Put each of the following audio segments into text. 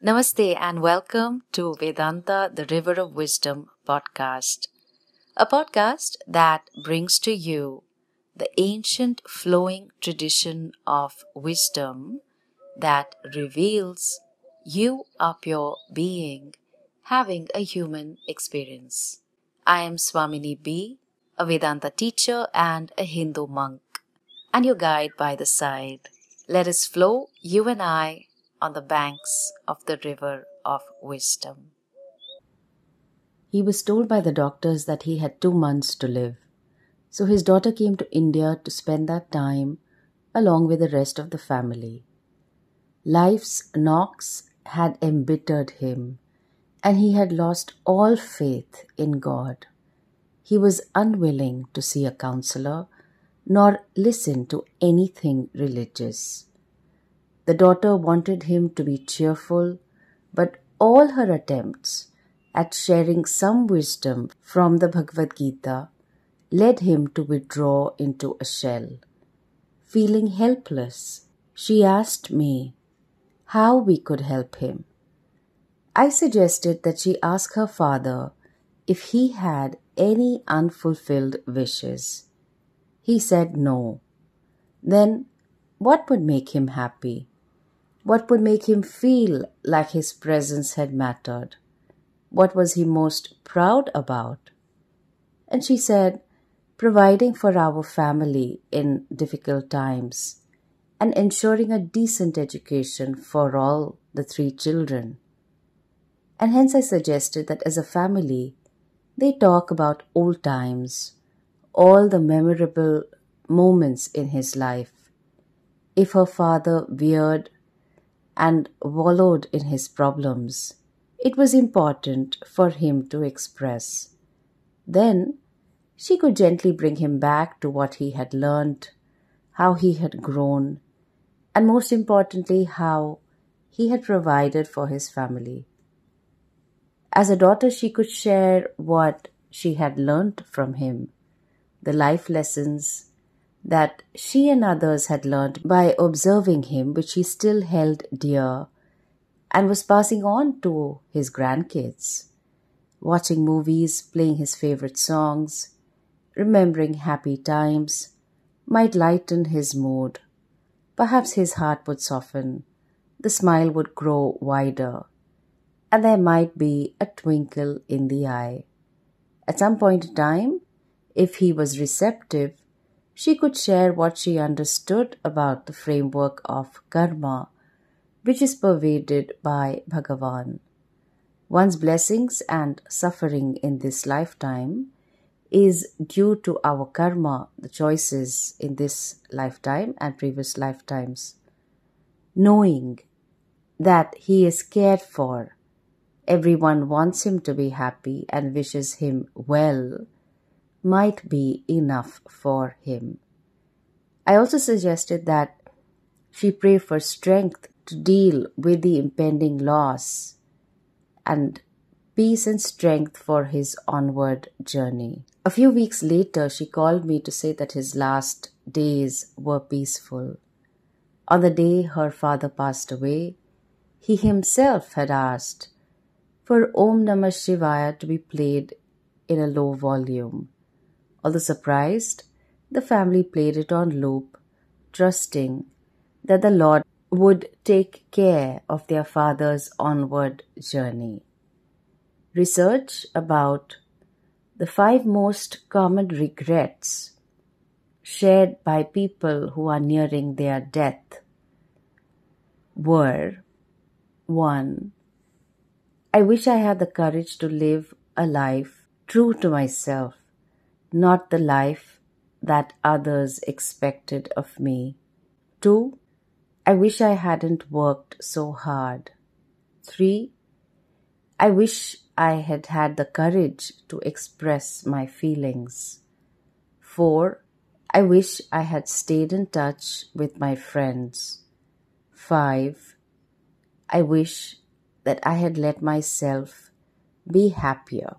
Namaste and welcome to Vedanta, the River of Wisdom podcast, a podcast that brings to you the ancient flowing tradition of wisdom that reveals you are pure being having a human experience. I am Swamini B, a Vedanta teacher and a Hindu monk, and your guide by the side. Let us flow, you and I, on the banks of the river of wisdom. He was told by the doctors that he had two months to live. So his daughter came to India to spend that time along with the rest of the family. Life's knocks had embittered him, and he had lost all faith in God. He was unwilling to see a counselor nor listen to anything religious. The daughter wanted him to be cheerful, but all her attempts at sharing some wisdom from the Bhagavad Gita led him to withdraw into a shell. Feeling helpless, she asked me how we could help him. I suggested that she ask her father if he had any unfulfilled wishes. He said no. Then what would make him happy? What would make him feel like his presence had mattered? What was he most proud about? And she said, providing for our family in difficult times and ensuring a decent education for all the three children. And hence I suggested that as a family, they talk about old times, all the memorable moments in his life. If her father veered and wallowed in his problems, it was important for him to express. Then she could gently bring him back to what he had learned, how he had grown, and most importantly, how he had provided for his family. As a daughter, she could share what she had learned from him, the life lessons that she and others had learned by observing him, which he still held dear and was passing on to his grandkids. Watching movies, playing his favorite songs, remembering happy times might lighten his mood. Perhaps his heart would soften, the smile would grow wider, and there might be a twinkle in the eye. At some point in time, if he was receptive, she could share what she understood about the framework of karma, which is pervaded by Bhagavan. One's blessings and suffering in this lifetime is due to our karma, the choices in this lifetime and previous lifetimes. Knowing that he is cared for, everyone wants him to be happy and wishes him well might be enough for him. I also suggested that she pray for strength to deal with the impending loss and peace and strength for his onward journey. A few weeks later, she called me to say that his last days were peaceful. On the day her father passed away, he himself had asked for Om Namah Shivaya to be played in a low volume. Although surprised, the family played it on loop, trusting that the Lord would take care of their father's onward journey. Research about the five most common regrets shared by people who are nearing their death were 1. I wish I had the courage to live a life true to myself not the life that others expected of me. 2. I wish I hadn't worked so hard. 3. I wish I had had the courage to express my feelings. 4. I wish I had stayed in touch with my friends. 5. I wish that I had let myself be happier.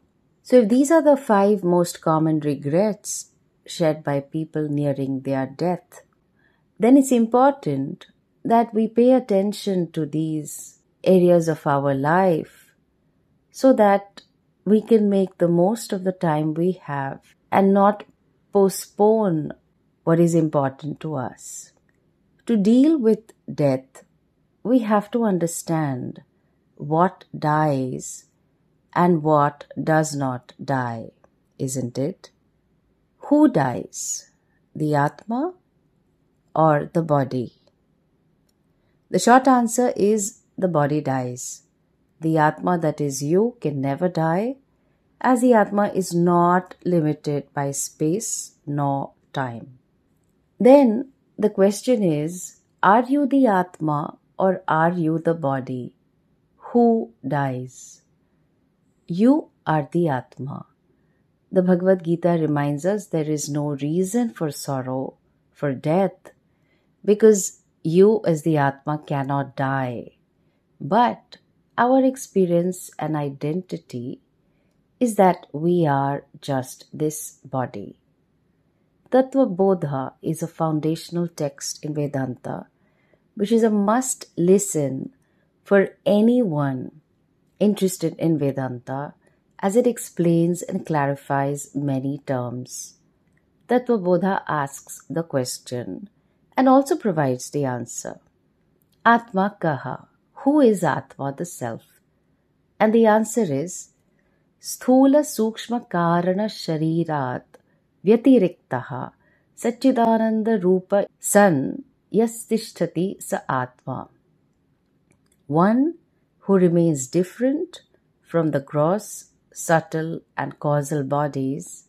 So, if these are the five most common regrets shared by people nearing their death, then it's important that we pay attention to these areas of our life so that we can make the most of the time we have and not postpone what is important to us. To deal with death, we have to understand what dies and what does not die, isn't it? Who dies? The Atma or the body? The short answer is the body dies. The Atma that is you can never die, as the Atma is not limited by space nor time. Then the question is Are you the Atma or are you the body? Who dies? You are the Atma. The Bhagavad Gita reminds us there is no reason for sorrow, for death, because you as the Atma cannot die. But our experience and identity is that we are just this body. Tattva Bodha is a foundational text in Vedanta, which is a must listen for anyone interested in Vedanta as it explains and clarifies many terms. Tattva Bodha asks the question and also provides the answer. Atma Kaha, who is Atma, the Self? And the answer is Sthula Sukshma Karana Sharirat Vyatiriktah Satchidananda Rupa San Yastishtati Sa Atma. One who remains different from the gross, subtle, and causal bodies,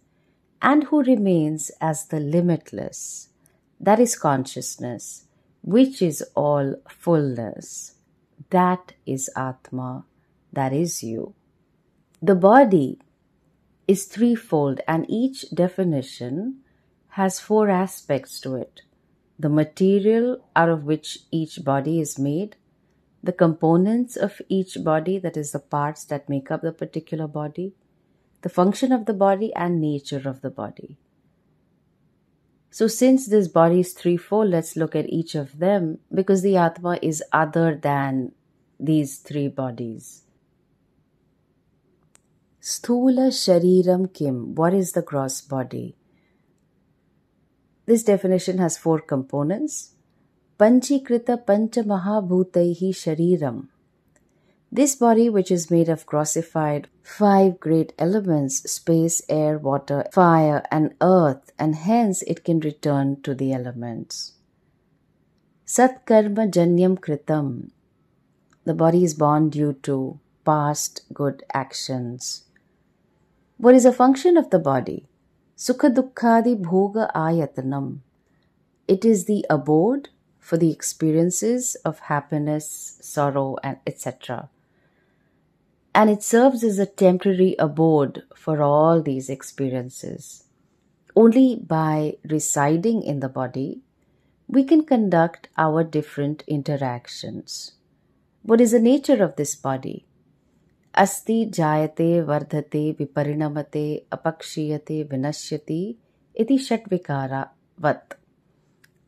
and who remains as the limitless, that is consciousness, which is all fullness. That is Atma, that is you. The body is threefold, and each definition has four aspects to it the material out of which each body is made, the components of each body, that is, the parts that make up the particular body, the function of the body, and nature of the body. So, since this body is threefold, let's look at each of them because the Atma is other than these three bodies. Sthula Shariram Kim. What is the gross body? This definition has four components. Panchikrita Panchamahabhutaihi Shariram. This body, which is made of grossified five great elements space, air, water, fire, and earth, and hence it can return to the elements. Satkarma Janyam Kritam. The body is born due to past good actions. What is a function of the body? Sukha Dukkhadi Bhoga Ayatanam. It is the abode for the experiences of happiness, sorrow, and etc and it serves as a temporary abode for all these experiences. Only by residing in the body, we can conduct our different interactions. What is the nature of this body? Asti jayate vardhate viparinamate apakshiyate vinashyati iti shatvikara vat.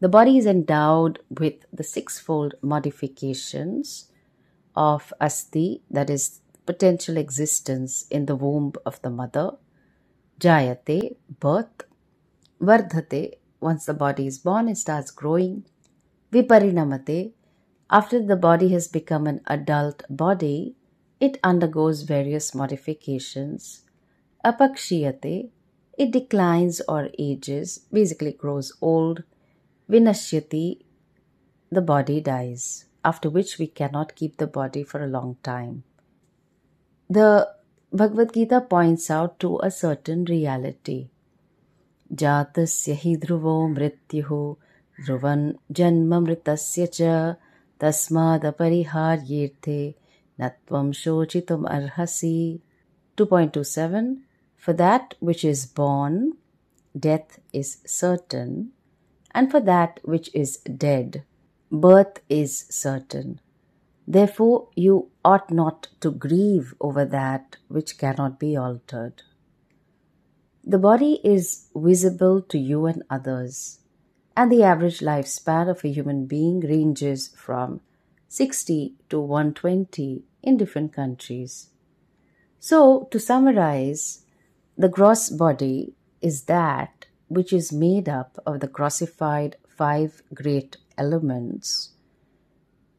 The body is endowed with the sixfold modifications of asti, that is potential existence in the womb of the mother. Jayate, birth. Vardhate, once the body is born, it starts growing. Viparinamate, after the body has become an adult body, it undergoes various modifications. Apakshiyate, it declines or ages, basically grows old. Vinashyati, the body dies, after which we cannot keep the body for a long time. The Bhagavad Gita points out to a certain reality. जातस्य हि ध्रुवो मृत्युः ध्रुवन् जन्ममृतस्य च तस्मादपरिहार्येऽर्थे न त्वं शोचितुम् अर्हसि 2.27 For that which is born, death is certain, and for that which is dead, birth is certain. Therefore, you ought not to grieve over that which cannot be altered. The body is visible to you and others, and the average lifespan of a human being ranges from 60 to 120 in different countries. So, to summarize, the gross body is that which is made up of the grossified five great elements,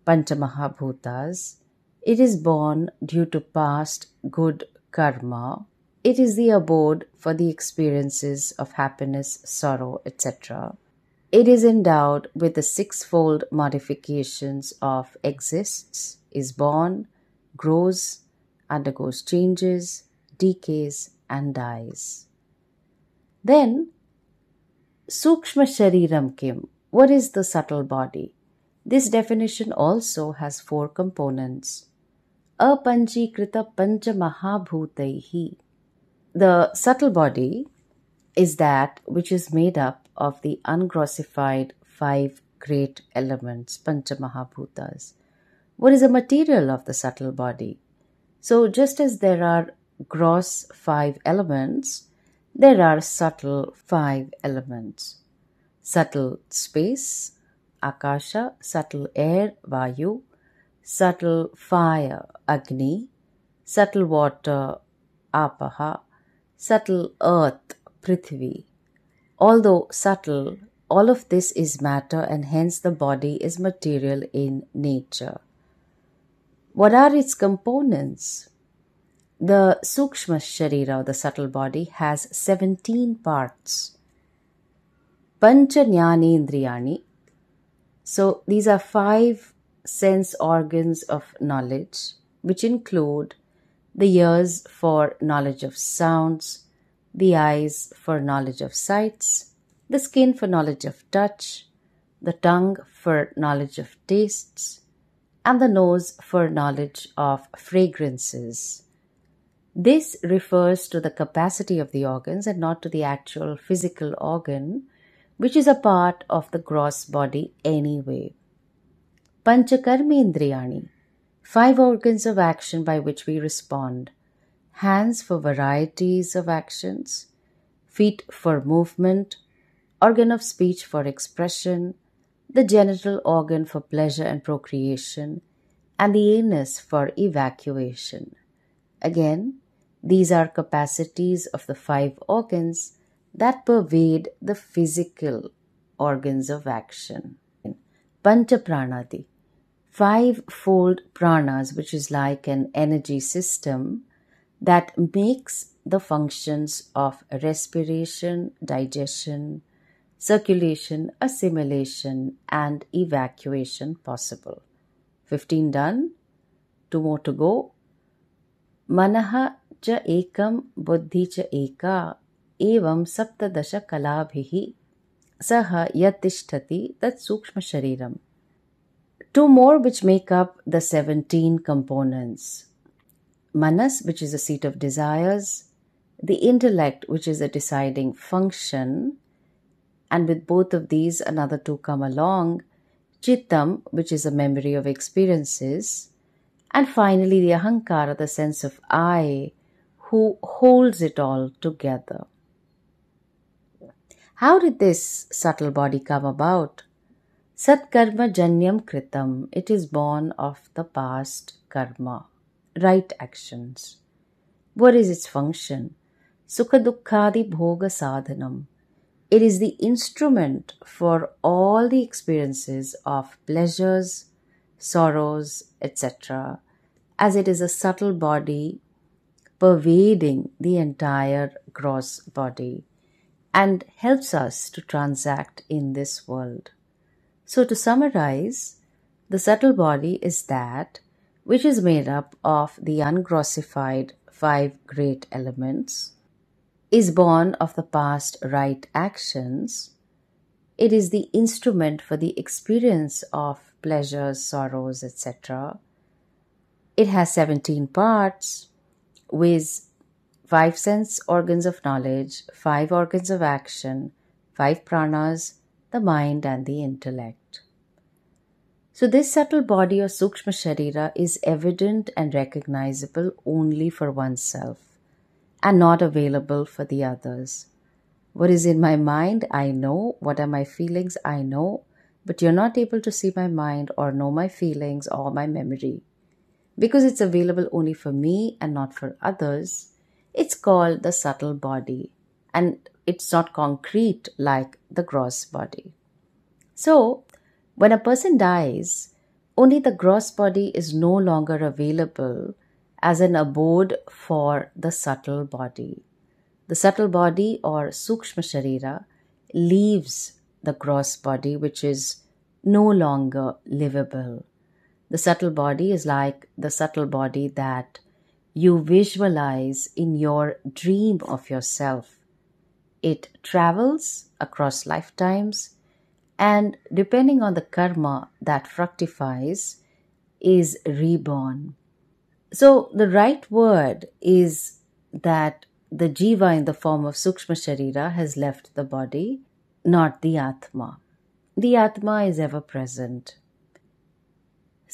Panchamahabhutas. It is born due to past good karma. It is the abode for the experiences of happiness, sorrow, etc. It is endowed with the sixfold modifications of exists, is born, grows, undergoes changes, decays, and dies. Then, Sukshma Shariram Kim. What is the subtle body? This definition also has four components. Apanjikrita Pancha Mahabhutaihi. The subtle body is that which is made up of the ungrossified five great elements, Pancha Mahabhutas. What is the material of the subtle body? So, just as there are gross five elements, there are subtle five elements. Subtle space, Akasha, subtle air, Vayu, subtle fire, Agni, subtle water, Apaha, subtle earth, Prithvi. Although subtle, all of this is matter and hence the body is material in nature. What are its components? The Sukshma Sharira, the subtle body, has 17 parts. Pancha Indriyani. So these are five sense organs of knowledge, which include the ears for knowledge of sounds, the eyes for knowledge of sights, the skin for knowledge of touch, the tongue for knowledge of tastes, and the nose for knowledge of fragrances. This refers to the capacity of the organs and not to the actual physical organ, which is a part of the gross body anyway. Panchakarmendriyani, five organs of action by which we respond. Hands for varieties of actions, feet for movement, organ of speech for expression, the genital organ for pleasure and procreation, and the anus for evacuation. Again, these are capacities of the five organs that pervade the physical organs of action. Pancha Pranadi, five-fold pranas, which is like an energy system that makes the functions of respiration, digestion, circulation, assimilation, and evacuation possible. 15 done, two more to go. Manaha च एकं बुद्धि च एका एवं सप्तदशकलाभिः सह यत्तिष्ठति तत् सूक्ष्मशरीरम् Two more which make up the 17 components. Manas, which is the seat of desires, the intellect, which is a deciding function, and with both of these, another two come along. Chittam, which is a memory of experiences, and finally the ahankara, the sense of I, who holds it all together. How did this subtle body come about? Satkarma Janyam Kritam. It is born of the past karma, right actions. What is its function? Sukha Dukkhadi Bhoga Sadhanam. It is the instrument for all the experiences of pleasures, sorrows, etc., as it is a subtle body pervading the entire gross body and helps us to transact in this world. So, to summarize, the subtle body is that which is made up of the ungrossified five great elements, is born of the past right actions, it is the instrument for the experience of pleasures, sorrows, etc. It has 17 parts, with five sense organs of knowledge, five organs of action, five pranas, the mind, and the intellect. So, this subtle body or Sukshma Sharira is evident and recognizable only for oneself and not available for the others. What is in my mind, I know. What are my feelings, I know. but you're not able to see my mind or know my feelings or my memory. Because it's available only for me and not for others, it's called the subtle body and it's not concrete like the gross body. So, when a person dies, only the gross body is no longer available as an abode for the subtle body. The subtle body or Sukshma Sharira leaves the gross body, which is no longer livable. The subtle body is like the subtle body that you visualize in your dream of yourself. It travels across lifetimes and depending on the karma that fructifies is reborn. So the right word is that the jiva in the form of sukshma sharira has left the body, not the atma. The atma is ever present.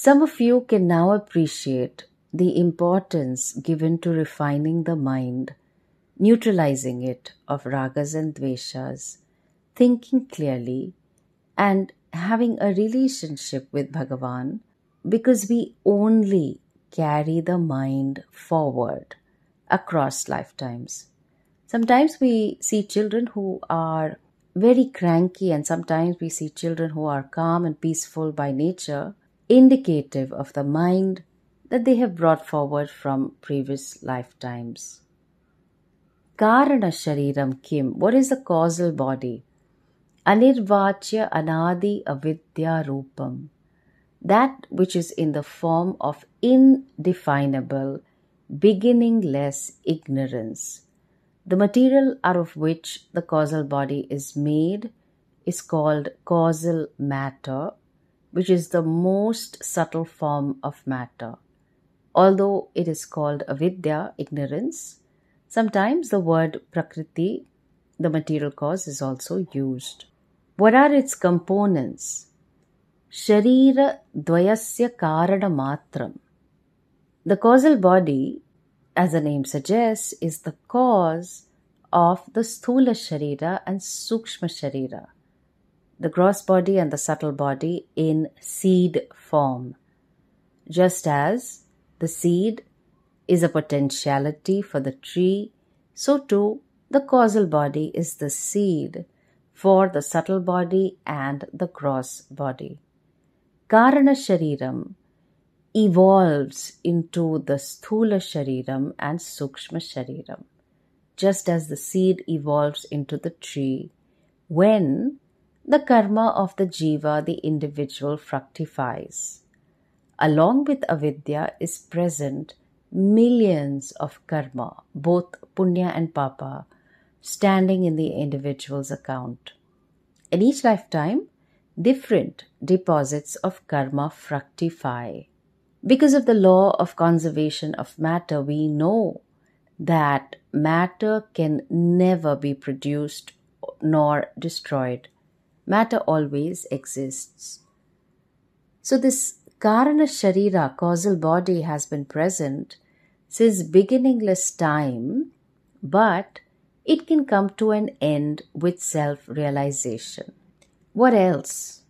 Some of you can now appreciate the importance given to refining the mind, neutralizing it of ragas and dveshas, thinking clearly, and having a relationship with Bhagavan because we only carry the mind forward across lifetimes. Sometimes we see children who are very cranky, and sometimes we see children who are calm and peaceful by nature, indicative of the mind that they have brought forward from previous lifetimes. Karana Shariram Kim, what is the causal body? Anirvachya Anadi Avidya Rupam. That which is in the form of indefinable, beginningless ignorance. The material out of which the causal body is made is called causal matter, which is the most subtle form of matter. Although it is called avidya, ignorance, sometimes the word prakriti, the material cause, is also used. What are its components? Sharira dvayasya karana matram. The causal body, as the name suggests, is the cause of the sthula sharira and sukshma sharira, the gross body and the subtle body in seed form. Just as the seed is a potentiality for the tree, so too the causal body is the seed for the subtle body and the gross body. Karana Shariram evolves into the Sthula Shariram and Sukshma Shariram, just as the seed evolves into the tree when the karma of the jiva, the individual, fructifies. Along with avidya is present millions of karma, both punya and papa, standing in the individual's account. In each lifetime, different deposits of karma fructify. Because of the law of conservation of matter, we know that matter can never be produced nor destroyed. Matter always exists. So, this Karana Sharira, causal body, has been present since beginningless time, but it can come to an end with self realization. What else?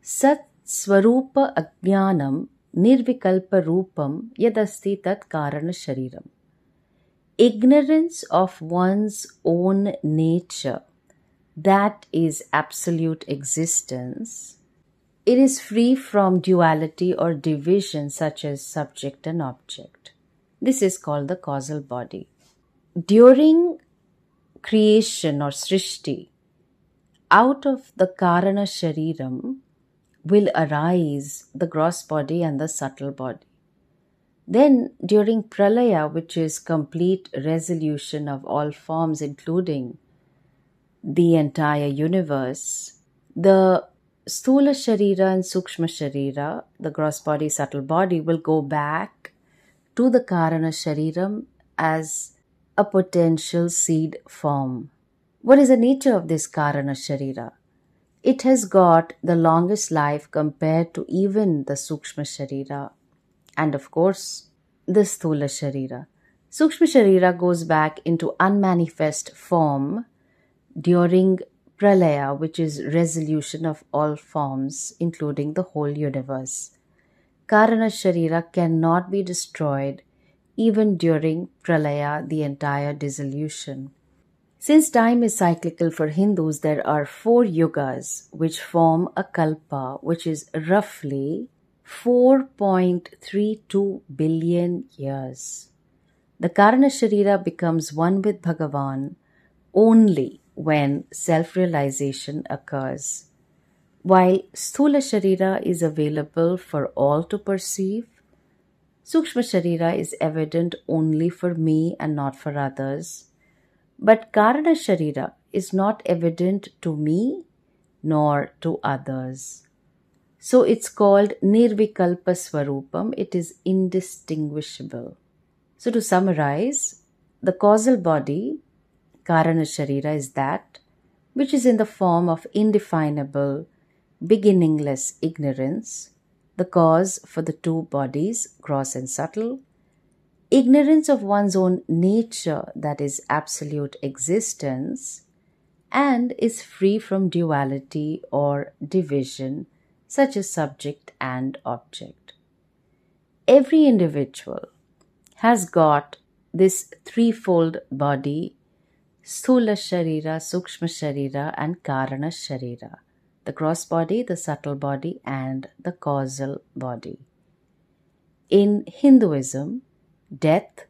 Sat Swarupa Ajnanam Nirvikalpa Rupam Yadasti Tat Karana Shariram. Ignorance of one's own nature, that is absolute existence. It is free from duality or division such as subject and object. This is called the causal body. During creation or srishti, out of the karana shariram will arise the gross body and the subtle body. Then, during pralaya, which is complete resolution of all forms, including the entire universe, the Sthula Sharira and Sukshma Sharira, the gross body, subtle body, will go back to the Karana Shariram as a potential seed form. What is the nature of this Karana Sharira? It has got the longest life compared to even the Sukshma Sharira and, of course, the Sthula Sharira. Sukshma Sharira goes back into unmanifest form during pralaya, which is resolution of all forms, including the whole universe. Karana Sharira cannot be destroyed even during pralaya, the entire dissolution. Since time is cyclical for Hindus, there are four yugas which form a kalpa, which is roughly 4.32 billion years. The Karana Sharira becomes one with Bhagavan only when self realization occurs. While Sthula Sharira is available for all to perceive, Sukshma Sharira is evident only for me and not for others. But Karana Sharira is not evident to me nor to others. So it's called Nirvikalpa Swarupam, it is indistinguishable. So to summarize, the causal body, Karana Sharira, is that which is in the form of indefinable, beginningless ignorance, the cause for the two bodies, gross and subtle, ignorance of one's own nature, that is, absolute existence, and is free from duality or division, such as subject and object. Every individual has got this threefold body Sthula Sharira, Sukshma Sharira, and Karana Sharira the gross body, the subtle body, and the causal body. In Hinduism, Death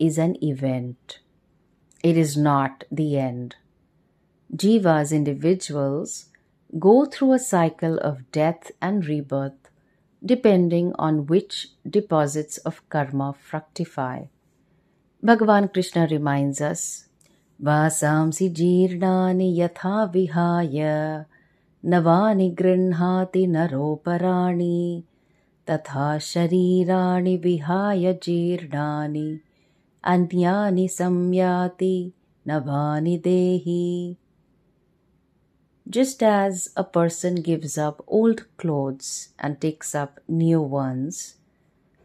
is an event. It is not the end. Jivas, individuals, go through a cycle of death and rebirth depending on which deposits of karma fructify. Bhagavan Krishna reminds us Vasamsi jirnani yatha vihaya navani grinhati naroparani तथा शरीराणि विहाय जीर्णानि अन्यानि संयाति navani dehi. Just as a person gives up old clothes and takes up new ones,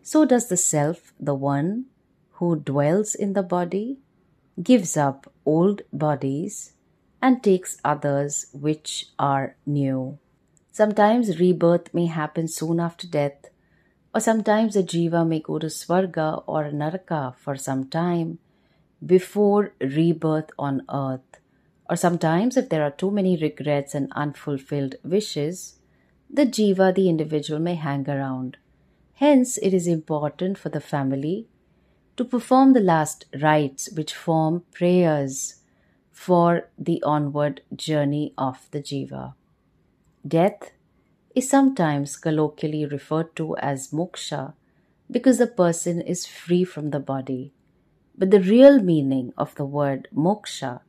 so does the self, the one who dwells in the body, gives up old bodies and takes others which are new. Sometimes rebirth may happen soon after death, or sometimes a jiva may go to Swarga or Naraka for some time before rebirth on earth. Or sometimes, if there are too many regrets and unfulfilled wishes, the jiva, the individual, may hang around. Hence, it is important for the family to perform the last rites which form prayers for the onward journey of the jiva. Death is sometimes colloquially referred to as moksha because the person is free from the body. But the real meaning of the word moksha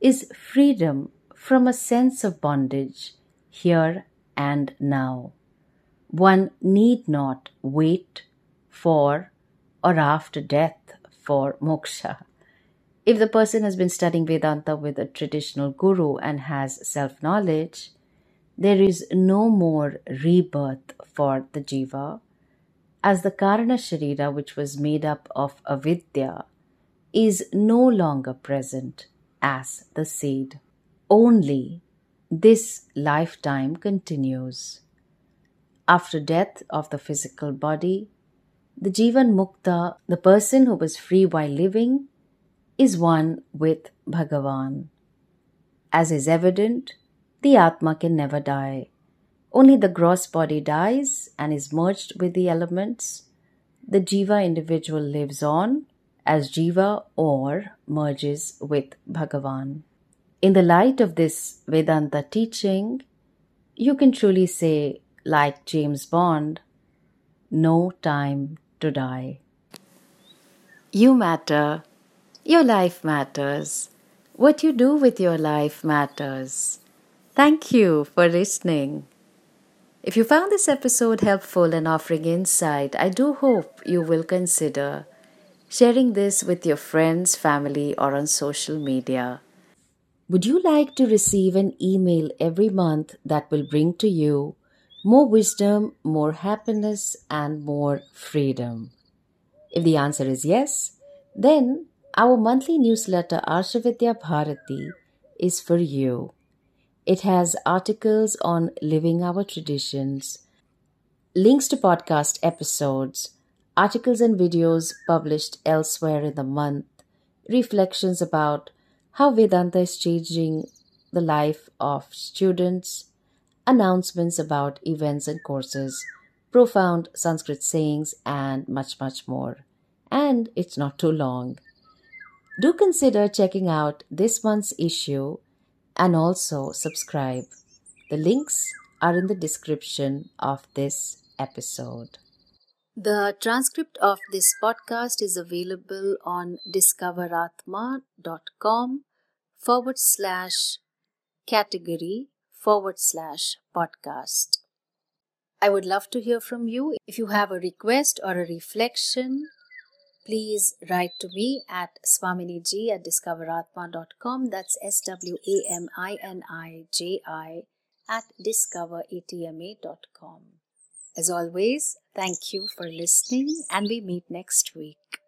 is freedom from a sense of bondage here and now. One need not wait for or after death for moksha. If the person has been studying Vedanta with a traditional guru and has self knowledge, there is no more rebirth for the jiva, as the Karana Sharira, which was made up of avidya, is no longer present as the seed. Only this lifetime continues. After death of the physical body, the Jivan Mukta, the person who was free while living, is one with Bhagavan. As is evident, the Atma can never die. Only the gross body dies and is merged with the elements. The Jiva individual lives on as Jiva or merges with Bhagavan. In the light of this Vedanta teaching, you can truly say, like James Bond, no time to die. You matter. Your life matters. What you do with your life matters. Thank you for listening. If you found this episode helpful and offering insight, I do hope you will consider sharing this with your friends, family, or on social media. Would you like to receive an email every month that will bring to you more wisdom, more happiness, and more freedom? If the answer is yes, then our monthly newsletter Arshavidya Bharati is for you. It has articles on living our traditions, links to podcast episodes, articles and videos published elsewhere in the month, reflections about how Vedanta is changing the life of students, announcements about events and courses, profound Sanskrit sayings, and much, much more. And it's not too long. Do consider checking out this month's issue and also subscribe. The links are in the description of this episode. The transcript of this podcast is available on discoveratma.com forward slash category forward slash podcast. I would love to hear from you. If you have a request or a reflection, please write to me at swaminiji at discoveratma.com. That's S W A M I N I J I at discoveratma.com. As always, thank you for listening, and we meet next week.